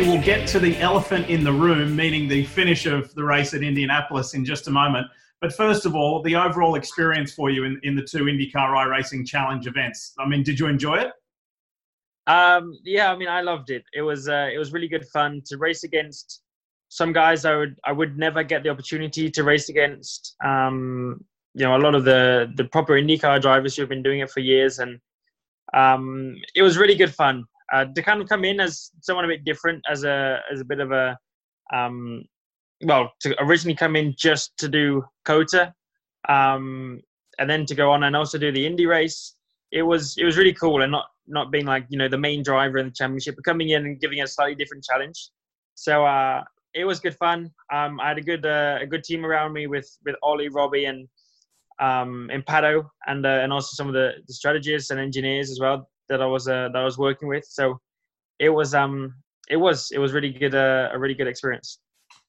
We will get to the elephant in the room, meaning the finish of the race at Indianapolis, in just a moment. But first of all, the overall experience for you in, in the two IndyCar iRacing Challenge events. I mean, did you enjoy it? Um, yeah, I mean, I loved it. It was uh, it was really good fun to race against some guys I would I would never get the opportunity to race against. Um, you know, a lot of the the proper IndyCar drivers who have been doing it for years, and um, it was really good fun uh, to kind of come in as someone a bit different, as a as a bit of a um, well, to originally come in just to do COTA, um, and then to go on and also do the Indy race. It was it was really cool, and not not being like you know the main driver in the championship, but coming in and giving a slightly different challenge. So uh, it was good fun. Um, I had a good uh, a good team around me with with Ollie, Robbie, and um, Pato, and uh, and also some of the, the strategists and engineers as well that I was uh, that I was working with. So it was um it was it was really good uh, a really good experience.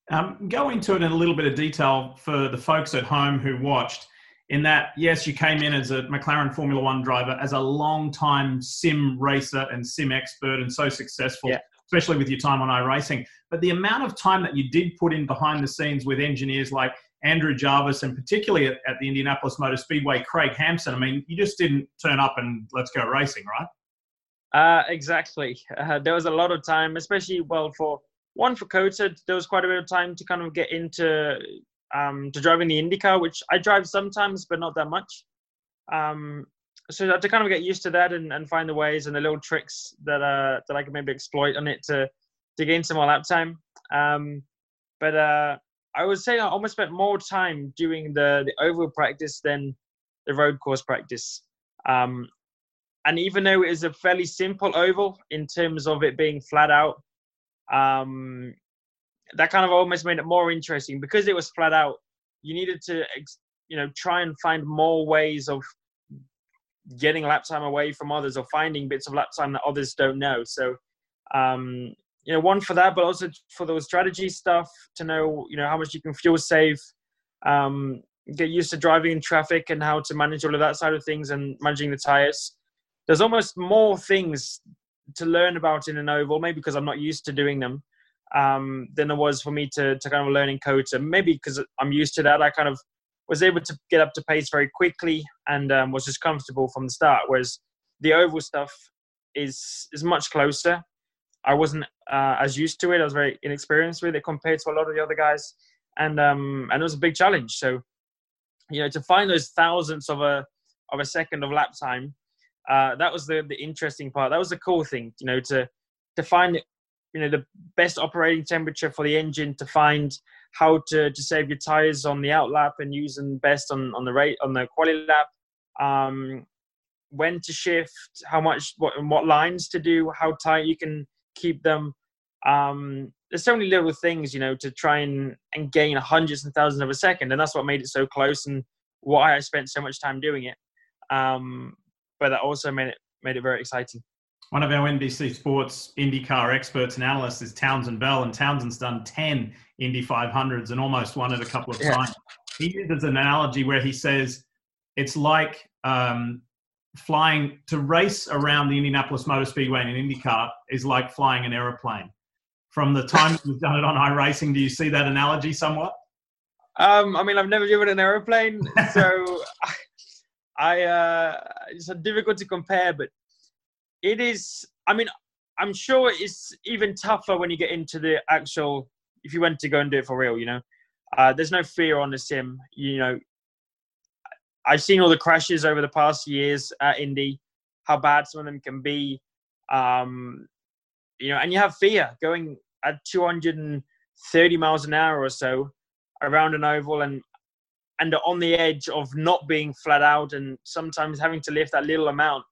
Um, go into it in a little bit of detail for the folks at home who watched. In that, yes, you came in as a McLaren Formula One driver, as a long-time sim racer and sim expert, and so successful, yeah. especially with your time on iRacing. But the amount of time that you did put in behind the scenes with engineers like Andrew Jarvis, and particularly at, at the Indianapolis Motor Speedway, Craig Hampson. I mean, you just didn't turn up and let's go racing, right? Uh, exactly. Uh, there was a lot of time, especially well for one for COTA. There was quite a bit of time to kind of get into um, to driving the IndyCar, which I drive sometimes, but not that much. Um, so to kind of get used to that and, and find the ways and the little tricks that uh, that I can maybe exploit on it to to gain some more lap time. Um, but uh, I would say I almost spent more time doing the the oval practice than the road course practice. Um, and even though it is a fairly simple oval in terms of it being flat out, um, that kind of almost made it more interesting because it was flat out. You needed to, you know, try and find more ways of getting lap time away from others or finding bits of lap time that others don't know. So, um, you know, one for that, but also for those strategy stuff to know, you know, how much you can fuel save, um, get used to driving in traffic and how to manage all of that side of things and managing the tires. There's almost more things to learn about in an oval, maybe because I'm not used to doing them, um, than there was for me to, to kind of learn in COTA. Maybe because I'm used to that, I kind of was able to get up to pace very quickly and um, was just comfortable from the start. Whereas the oval stuff is is much closer. I wasn't uh, as used to it. I was very inexperienced with it compared to a lot of the other guys, and um, and it was a big challenge. So, you know, to find those thousandths of a of a second of lap time, uh, that was the the interesting part. That was the cool thing, you know, to to find you know the best operating temperature for the engine, to find how to to save your tires on the out lap and use them best on on the rate on the quality lap. Um, when to shift, how much, what, what lines to do, how tight you can keep them. Um, there's so many little things, you know, to try and, and gain hundreds and thousands of a second, and that's what made it so close and why I spent so much time doing it. Um, but that also made it made it very exciting. One of our NBC Sports IndyCar experts and analysts is Townsend Bell, and Townsend's done 10 Indy 500s and almost won it a couple of yeah. times. He uses an analogy where he says it's like um, flying to race around the Indianapolis Motor Speedway in an IndyCar is like flying an aeroplane. From the time you've done it on iRacing, do you see that analogy somewhat? Um, I mean, I've never driven an aeroplane, so I uh, it's difficult to compare. But it is. I mean, I'm sure it's even tougher when you get into the actual. If you went to go and do it for real, you know, uh, there's no fear on the sim. You know, I've seen all the crashes over the past years at Indy, how bad some of them can be. Um, you know, and you have fear going at 230 miles an hour or so around an oval and and on the edge of not being flat out and sometimes having to lift that little amount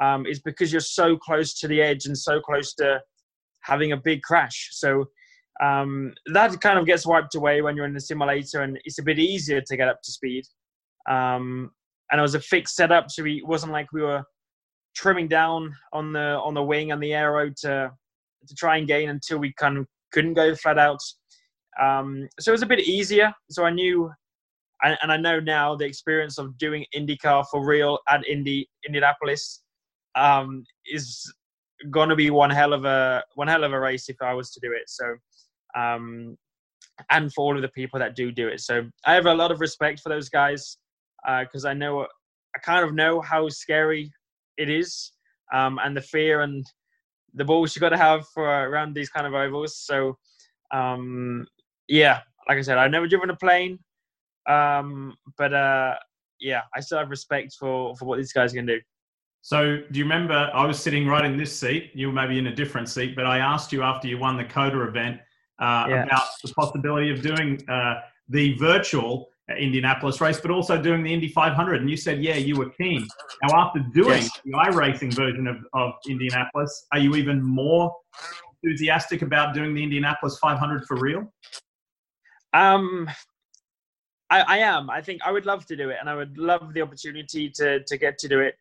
um, is because you're so close to the edge and so close to having a big crash. So um, that kind of gets wiped away when you're in the simulator and it's a bit easier to get up to speed. Um, and it was a fixed setup, so we, it wasn't like we were trimming down on the on the wing and the aero to to try and gain until we kind of couldn't go flat out. Um, so it was a bit easier. So I knew, and, and I know now the experience of doing IndyCar for real at Indy Indianapolis um, is going to be one hell of a one hell of a race if I was to do it. So, um, and for all of the people that do do it. So I have a lot of respect for those guys because uh, I know I kind of know how scary it is um, and the fear and the balls you got to have for around these kind of ovals. So um, yeah, like I said, I've never driven a plane, um, but uh, yeah, I still have respect for for what these guys can do. So, do you remember I was sitting right in this seat? You were maybe in a different seat, but I asked you after you won the COTA event uh, yeah. about the possibility of doing uh, the virtual Indianapolis race, but also doing the Indy 500. And you said, yeah, you were keen. Now, after doing yes. the iRacing version of, of Indianapolis, are you even more enthusiastic about doing the Indianapolis 500 for real? Um, I, I am. I think I would love to do it, and I would love the opportunity to to get to do it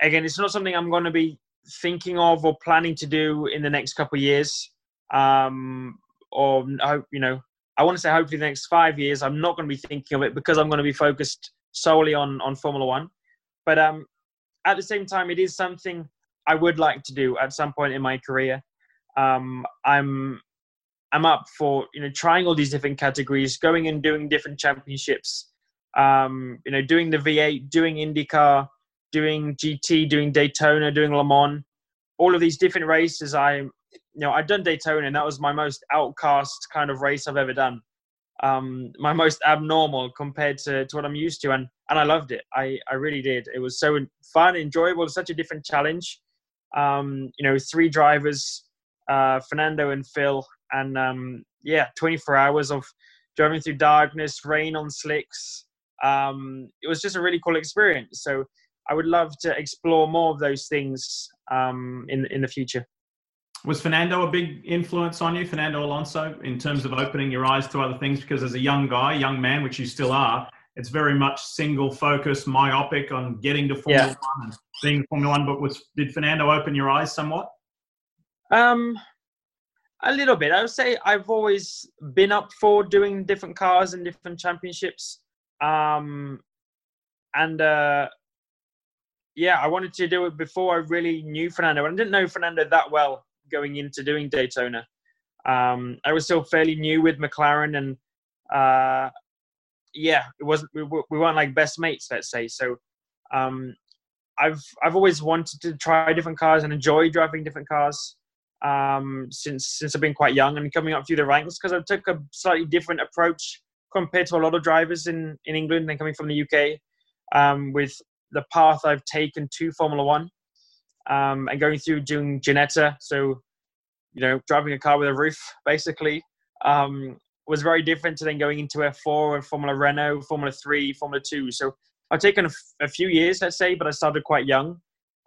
again, it's not something I'm going to be thinking of or planning to do in the next couple of years. Um, or you know, I want to say hopefully the next five years. I'm not going to be thinking of it because I'm going to be focused solely on on Formula One. But um, at the same time, it is something I would like to do at some point in my career. Um, I'm I'm up for you know trying all these different categories, going and doing different championships. Um, you know, doing the V8, doing IndyCar, doing GT, doing Daytona, doing Le Mans, all of these different races. I, you know, I'd done Daytona, and that was my most outcast kind of race I've ever done. Um, my most abnormal compared to, to what I'm used to, and and I loved it. I I really did. It was so fun, enjoyable, such a different challenge. Um, you know, three drivers, uh, Fernando and Phil, and um, yeah, 24 hours of driving through darkness, rain on slicks. Um, it was just a really cool experience. So I would love to explore more of those things um, in in the future. Was Fernando a big influence on you, Fernando Alonso, in terms of opening your eyes to other things? Because as a young guy, young man, which you still are, it's very much single focus, myopic on getting to Formula yeah. One and being Formula One. But was did Fernando open your eyes somewhat? Um, a little bit. I would say I've always been up for doing different cars and different championships. Um, and uh, yeah, I wanted to do it before I really knew Fernando. And I didn't know Fernando that well going into doing Daytona. Um, I was still fairly new with McLaren, and uh, yeah, it wasn't we, we weren't like best mates, let's say. So um, I've I've always wanted to try different cars and enjoy driving different cars um, since since I've been quite young and coming up through the ranks because I took a slightly different approach compared to a lot of drivers in in England and coming from the UK um, with the path I've taken to Formula One um, and going through doing Ginetta, so you know, driving a car with a roof basically um, was very different to then going into F4 and Formula Renault, Formula Three, Formula Two. So I've taken a, f- a few years, let's say, but I started quite young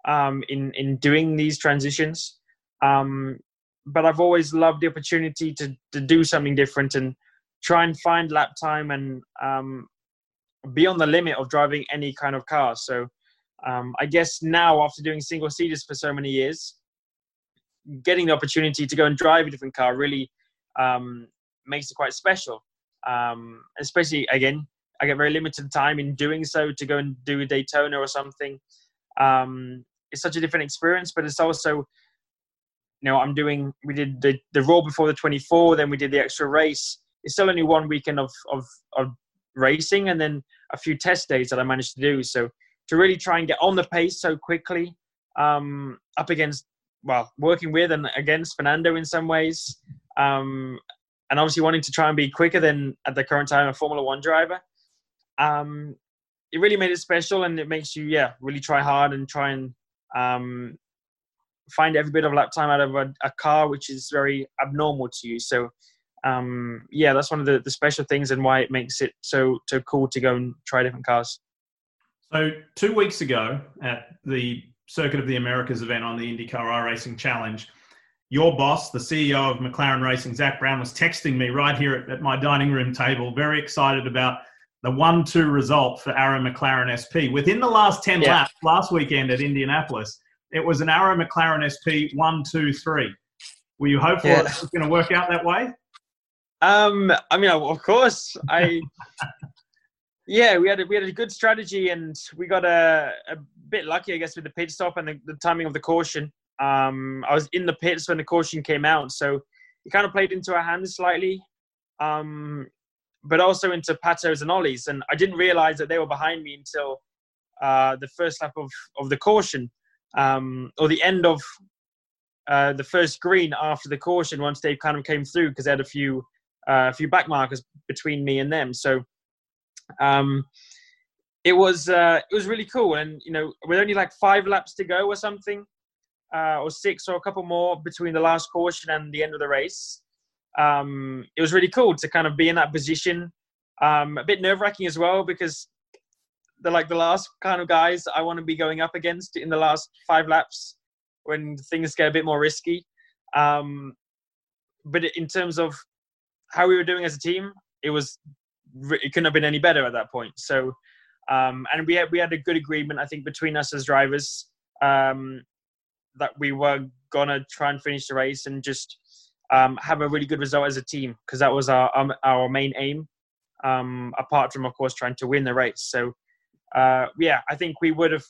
um, in in doing these transitions. Um, but I've always loved the opportunity to to do something different and try and find lap time and um, be on the limit of driving any kind of car. So um, I guess now, after doing single seaters for so many years, getting the opportunity to go and drive a different car really um, makes it quite special. Um, especially again, I get very limited time in doing so to go and do a Daytona or something. Um, it's such a different experience, but it's also, you know, I'm doing. We did the the Roar before the 24, then we did the extra race. It's still only one weekend of of of racing and then a few test days that I managed to do. So to really try and get on the pace so quickly, um, up against well, working with and against Fernando in some ways, um, and obviously wanting to try and be quicker than at the current time a Formula One driver. Um, it really made it special, and it makes you yeah really try hard and try and um, find every bit of lap time out of a, a, car which is very abnormal to you. So um, yeah, that's one of the, the special things and why it makes it so so cool to go and try different cars. So two weeks ago at the Circuit of the Americas event on the IndyCar iRacing Challenge, your boss, the CEO of McLaren Racing, Zak Brown, was texting me right here at, at my dining room table, very excited about the one-two result for Arrow McLaren SP. Within the last ten yeah. laps last weekend at Indianapolis, it was an Arrow McLaren SP one, two, three. Were you hopeful yeah. it was going to work out that way? Um, I mean, of course, I. yeah, we had a, we had a good strategy, and we got a, a bit lucky, I guess, with the pit stop and the, the timing of the caution. Um, I was in the pits when the caution came out, so it kind of played into our hands slightly, um, but also into Patos and Ollies, and I didn't realize that they were behind me until uh, the first lap of of the caution, um, or the end of uh, the first green after the caution once they kind of came through because they had a few uh, a few back markers between me and them. So um, it was uh, it was really cool, and you know, with only like five laps to go or something, uh, or six or a couple more between the last caution and the end of the race, um, it was really cool to kind of be in that position. Um, a bit nerve wracking as well because they're like the last kind of guys I want to be going up against in the last five laps when things get a bit more risky. Um, but in terms of how we were doing as a team, it was it couldn't have been any better at that point. So, um, and we had we had a good agreement, I think, between us as drivers um, that we were gonna try and finish the race and just um, have a really good result as a team because that was our um, our main aim. Um, apart from, of course, trying to win the race. So, uh, yeah, I think we would have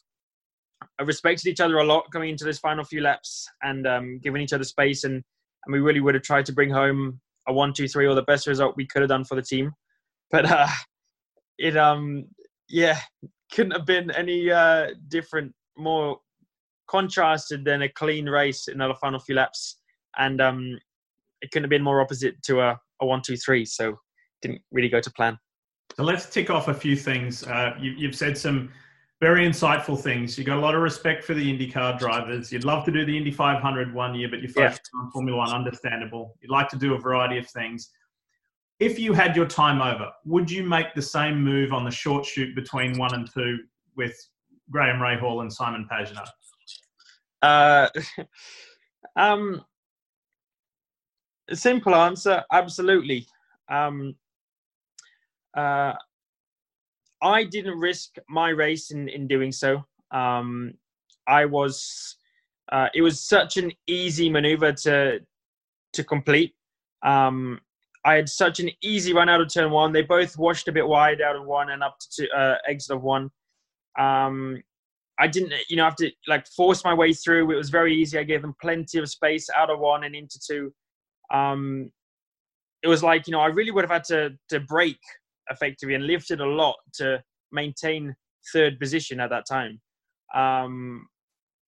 respected each other a lot coming into this final few laps and um, given each other space and and we really would have tried to bring home a one, two, three, or the best result we could have done for the team. But uh, it, um, yeah, couldn't have been any uh, different, more contrasted than a clean race in the final few laps, and um, it couldn't have been more opposite to a, a one, two, three. So didn't really go to plan. So let's tick off a few things. Uh, you, you've said some very insightful things. You got a lot of respect for the IndyCar drivers. You'd love to do the Indy 500 one year, but you're focused yeah. on Formula One. Understandable. You'd like to do a variety of things. If you had your time over, would you make the same move on the short chute between one and two with Graham Rahal and Simon Pagenaud? Uh, um, simple answer: absolutely. Um, uh, I didn't risk my race in, in doing so. Um, I was, uh, it was such an easy maneuver to to complete. Um, I had such an easy run out of turn one. They both washed a bit wide out of one and up to uh, exit of one. Um, I didn't, you know, have to like force my way through. It was very easy. I gave them plenty of space out of one and into two. Um, it was like, you know, I really would have had to to break effectively and lifted a lot to maintain third position at that time. Um,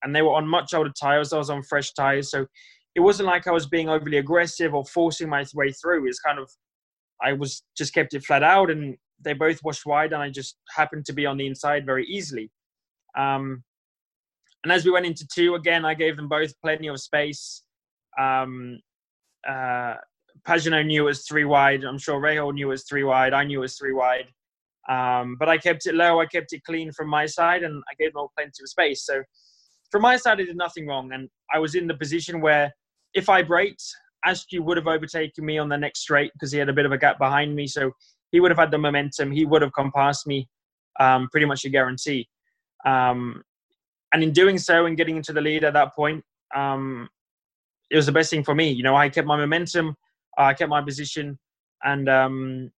and they were on much older tires. I was on fresh tires, so it wasn't like I was being overly aggressive or forcing my way through. It's kind of I was just kept it flat out, and they both washed wide, and I just happened to be on the inside very easily. Um, and as we went into two again, I gave them both plenty of space. Um, uh, Pagenaud knew it was three wide. I'm sure Rahal knew it was three wide. I knew it was three wide. Um, but I kept it low. I kept it clean from my side, and I gave them all plenty of space. So from my side, I did nothing wrong, and I was in the position where if I braked, Askew would have overtaken me on the next straight because he had a bit of a gap behind me. So he would have had the momentum. He would have come past me, um, pretty much a guarantee. Um, and in doing so and getting into the lead at that point, um, it was the best thing for me. You know, I kept my momentum. I kept my position, and um,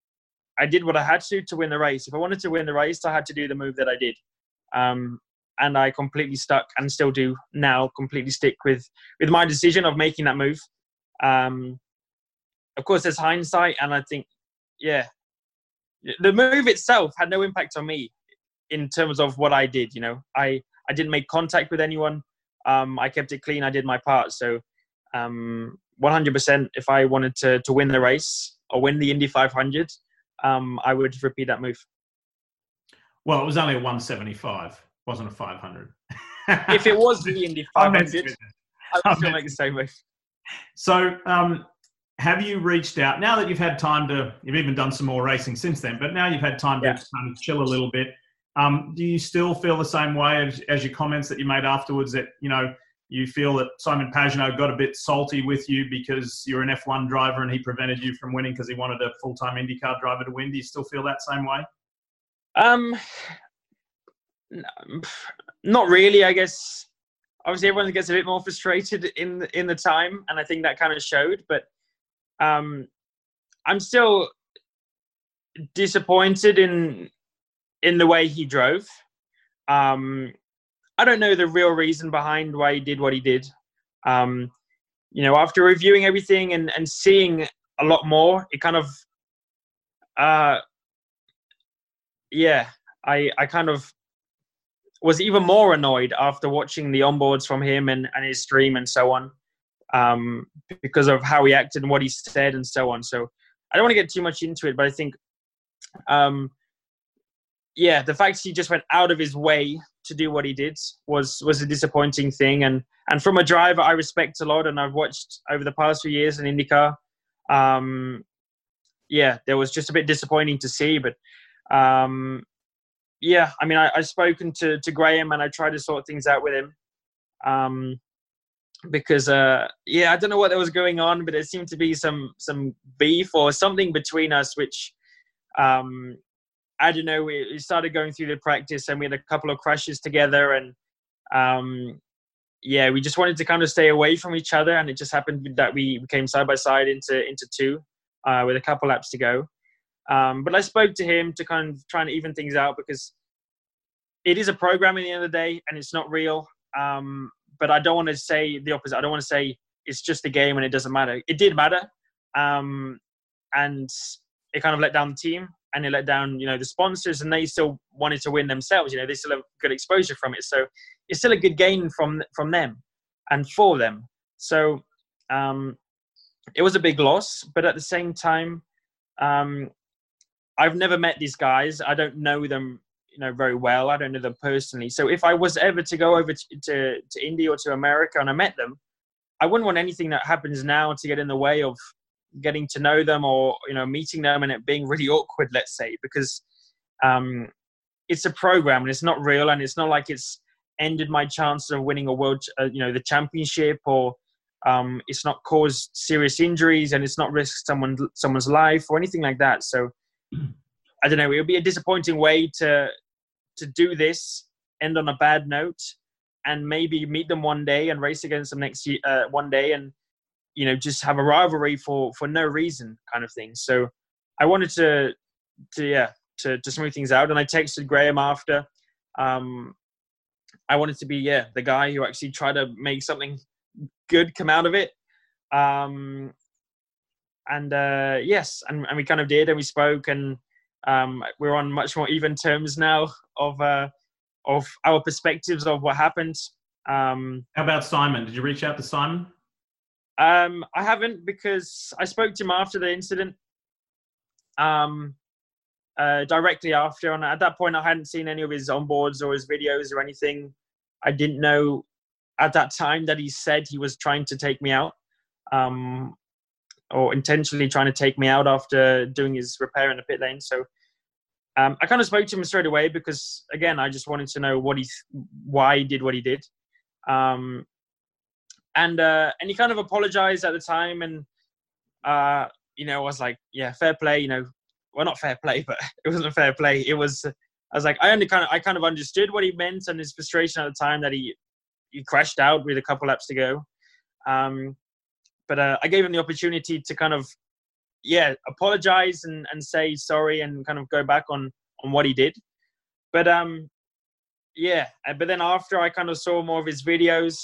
I did what I had to to win the race. If I wanted to win the race, I had to do the move that I did, um, and I completely stuck and still do now. Completely stick with with my decision of making that move. Um, of course, there's hindsight, and I think, yeah, the move itself had no impact on me in terms of what I did. You know, I I didn't make contact with anyone. Um, I kept it clean. I did my part. So um, 100% if I wanted to, to win the race or win the Indy 500, um, I would repeat that move. Well, it was only a 175, wasn't a 500. if it was the Indy 500, I would still make the same move. So, um, have you reached out now that you've had time to? You've even done some more racing since then, but now you've had time to kind of chill a little bit. Um, do you still feel the same way as, as your comments that you made afterwards that you know you feel that Simon Pagenaud got a bit salty with you because you're an F1 driver and he prevented you from winning because he wanted a full-time IndyCar driver to win? Do you still feel that same way? Um, not really. I guess obviously everyone gets a bit more frustrated in in the time, and I think that kind of showed. But um, I'm still disappointed in in the way he drove. Um, I don't know the real reason behind why he did what he did. Um, you know, after reviewing everything and, and seeing a lot more, it kind of, uh, yeah, I, I kind of was even more annoyed after watching the onboards from him and, and his stream and so on, um, because of how he acted and what he said and so on. So I don't want to get too much into it, but I think, um, yeah, the fact he just went out of his way to do what he did was was a disappointing thing. And and from a driver I respect a lot, and I've watched over the past few years in IndyCar. Um, yeah, there was just a bit disappointing to see, but um, yeah, I mean, I, I've spoken to to Graham and I tried to sort things out with him. Um, because uh, yeah, I don't know what there was going on, but there seemed to be some some beef or something between us, which um, I don't know. We, started going through the practice, and we had a couple of crashes together, and um, yeah, we just wanted to kind of stay away from each other, and it just happened that we came side by side into into two uh, with a couple laps to go. Um, but I spoke to him to kind of try and even things out because it is a program at the end of the day, and it's not real. Um, but I don't want to say the opposite. I don't want to say it's just a game and it doesn't matter. It did matter, um, and it kind of let down the team and it let down, you know, the sponsors, and they still wanted to win themselves. You know, they still have good exposure from it, so it's still a good gain from from them and for them. So um, it was a big loss, but at the same time, um, I've never met these guys. I don't know them, you know, very well. I don't know them personally. So if I was ever to go over to, to, to India or to America and I met them, I wouldn't want anything that happens now to get in the way of getting to know them or you know meeting them and it being really awkward let's say because um, it's a program and it's not real and it's not like it's ended my chance of winning a world uh, you know the championship or um, it's not caused serious injuries and it's not risked someone someone's life or anything like that so i don't know it would be a disappointing way to to do this end on a bad note and maybe meet them one day and race against them next year uh, one day and you know just have a rivalry for for no reason kind of thing. So i wanted to to yeah to, to smooth things out and i texted graham after. Um i wanted to be yeah the guy who actually tried to make something good come out of it. Um and uh yes and, and we kind of did and we spoke and um we're on much more even terms now of uh of our perspectives of what happened um how about simon did you reach out to simon um, I haven't because I spoke to him after the incident, um, uh, directly after. And at that point, I hadn't seen any of his onboards or his videos or anything. I didn't know at that time that he said he was trying to take me out, um, or intentionally trying to take me out after doing his repair in the pit lane. So um, I kind of spoke to him straight away because, again, I just wanted to know what he, why he did what he did. Um, and uh, and he kind of apologized at the time, and uh, you know, I was like, yeah, fair play, you know, well, not fair play, but it wasn't fair play. It was, I was like, I only kind of, I kind of understood what he meant and his frustration at the time that he he crashed out with a couple laps to go. Um, but uh, I gave him the opportunity to kind of, yeah, apologize and, and say sorry and kind of go back on on what he did. But um, yeah, uh, but then after I kind of saw more of his videos,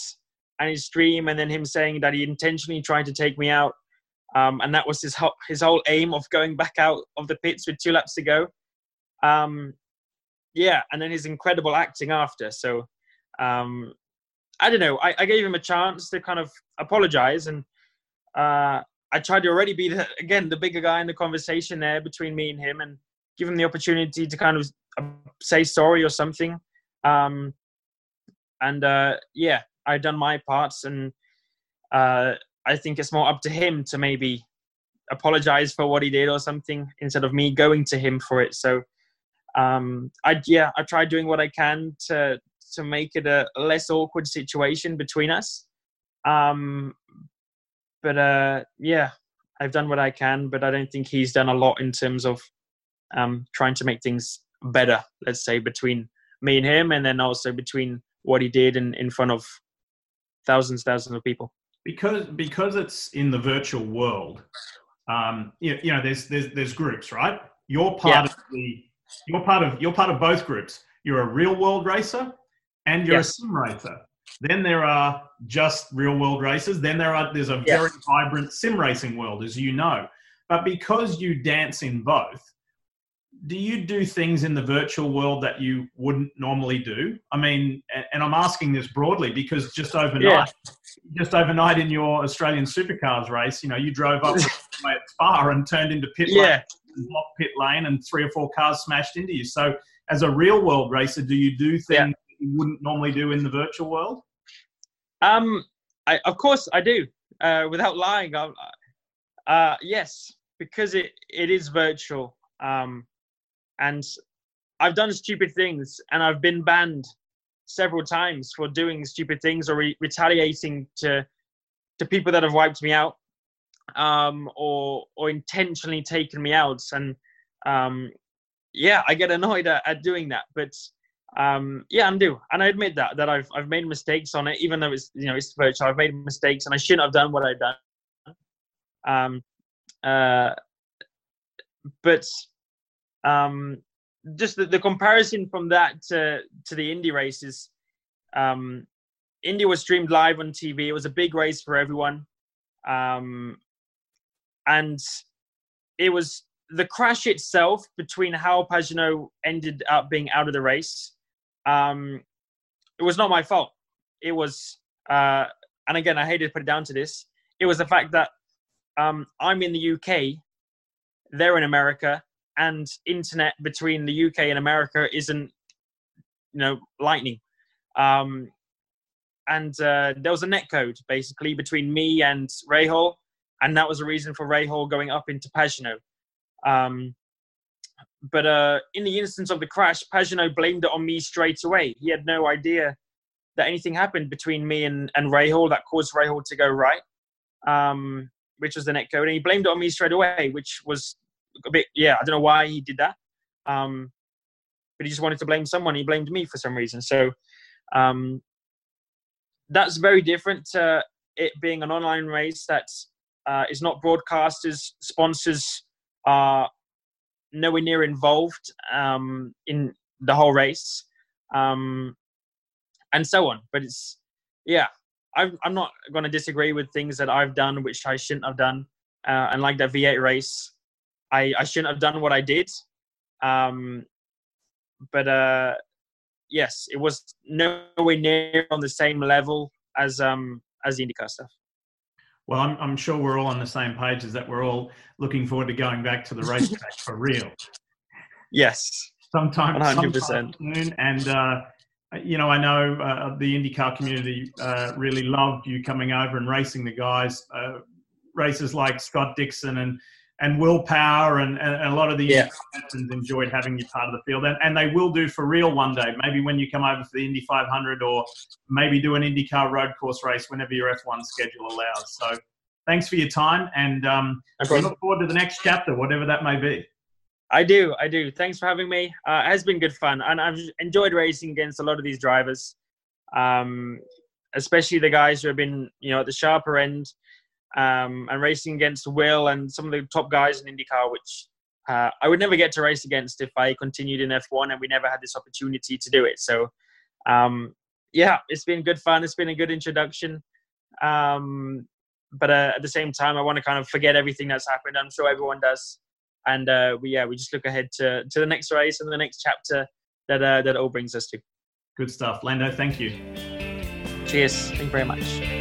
and his stream, and then him saying that he intentionally tried to take me out, um, and that was his whole, his whole aim of going back out of the pits with two laps to go. Um, yeah, and then his incredible acting after. So um, I don't know. I, I, gave him a chance to kind of apologize, and uh, I tried to already be the, again the bigger guy in the conversation there between me and him, and give him the opportunity to kind of say sorry or something. Um, and uh, yeah, I've done my parts, and uh, I think it's more up to him to maybe apologize for what he did or something instead of me going to him for it. So um, I yeah, I tried doing what I can to to make it a less awkward situation between us. Um, but uh, yeah, I've done what I can, but I don't think he's done a lot in terms of um, trying to make things better. Let's say between me and him, and then also between what he did in, in front of thousands, thousands of people. Because because it's in the virtual world, um, you, you know, there's there's there's groups, right? You're part yeah. of the you're part of you're part of both groups. You're a real world racer and you're yes. a sim racer. Then there are just real world races. Then there are there's a yes. very vibrant sim racing world, as you know. But because you dance in both, do you do things in the virtual world that you wouldn't normally do? I mean, and I'm asking this broadly because just overnight, yeah. just overnight in your Australian supercars race, you know, you drove up at Spa and turned into pit yeah. lane, blocked pit lane, and three or four cars smashed into you. So, as a real world racer, do you do things yeah. You wouldn't normally do in the virtual world? Um, I, of course I do. Uh, without lying, I, uh, yes, because it, it is virtual. Um, and I've done stupid things and I've been banned several times for doing stupid things or re- retaliating to to people that have wiped me out um, or or intentionally taken me out and um, yeah I get annoyed at, at doing that but um, yeah I do, and I admit that that I've I've made mistakes on it even though it's you know it's virtual I've made mistakes and I shouldn't have done what I've done um, uh, but um, just the, the comparison from that to to the Indy races. Um, Indy was streamed live on TV. It was a big race for everyone, um, and it was the crash itself between how Pagenaud ended up being out of the race. Um, it was not my fault. It was, uh, and again, I hate to put it down to this. It was the fact that um, I'm in the UK, they're in America, and internet between the UK and America isn't, you know, lightning. Um, and uh, there was a net code basically between me and Rahal, and that was a reason for Rahal going up into Pagenaud. Um, but uh, in the instance of the crash, Pagenaud blamed it on me straight away. He had no idea that anything happened between me and, and Rahal that caused Rahal to go right, um, which was the net code. And he blamed it on me straight away, which was a bit, yeah, I don't know why he did that. Um, but he just wanted to blame someone. He blamed me for some reason. So um, that's very different to it being an online race that uh, is not sponsors are nowhere near involved um, in the whole race, um, and so on. But it's yeah, I'm I'm not going to disagree with things that I've done which I shouldn't have done. Uh, and like that V8 race, I, I shouldn't have done what I did. Um, but uh, yes, it was nowhere near on the same level as um, as the IndyCar stuff. Well, I'm, I'm sure we're all on the same page as that we're all looking forward to going back to the racetrack for real. Yes. Sometime, 100%. sometime soon. And, uh, you know, I know uh, the IndyCar community uh, really loved you coming over and racing the guys. Uh, races like Scott Dixon and and Will Power and, and, a lot of the yeah. enjoyed having you part of the field. And, and they will do for real one day, maybe when you come over for the Indy 500 or maybe do an IndyCar road course race whenever your F1 schedule allows. So thanks for your time and um, we look forward to the next chapter, whatever that may be. I do, I do. Thanks for having me. Uh, it has been good fun, and I've enjoyed racing against a lot of these drivers, um, especially the guys who have been, you know, at the sharper end um, and racing against Will and some of the top guys in IndyCar, which uh, I would never get to race against if I continued in F1 and we never had this opportunity to do it. So, um, yeah, it's been good fun. It's been a good introduction. Um, but uh, at the same time, I want to kind of forget everything that's happened. I'm sure everyone does. And uh, we, yeah, we just look ahead to, to the next race and the next chapter that, uh, that all brings us to. Good stuff. Lando, thank you. Cheers. Thank you very much.